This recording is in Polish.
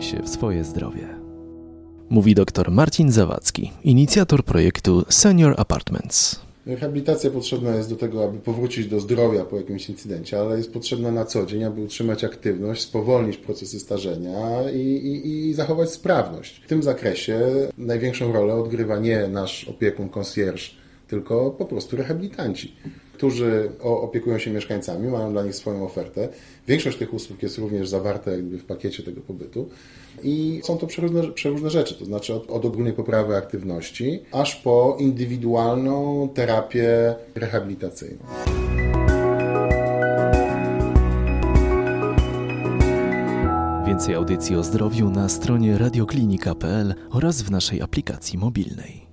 się w swoje zdrowie. Mówi dr Marcin Zawadzki, inicjator projektu Senior Apartments. Rehabilitacja potrzebna jest do tego, aby powrócić do zdrowia po jakimś incydencie, ale jest potrzebna na co dzień, aby utrzymać aktywność, spowolnić procesy starzenia i, i, i zachować sprawność. W tym zakresie największą rolę odgrywa nie nasz opiekun, concierge, tylko po prostu rehabilitanci którzy opiekują się mieszkańcami, mają dla nich swoją ofertę. Większość tych usług jest również zawarta jakby w pakiecie tego pobytu i są to przeróżne, przeróżne rzeczy, to znaczy od, od ogólnej poprawy aktywności, aż po indywidualną terapię rehabilitacyjną. Więcej audycji o zdrowiu na stronie radioklinika.pl oraz w naszej aplikacji mobilnej.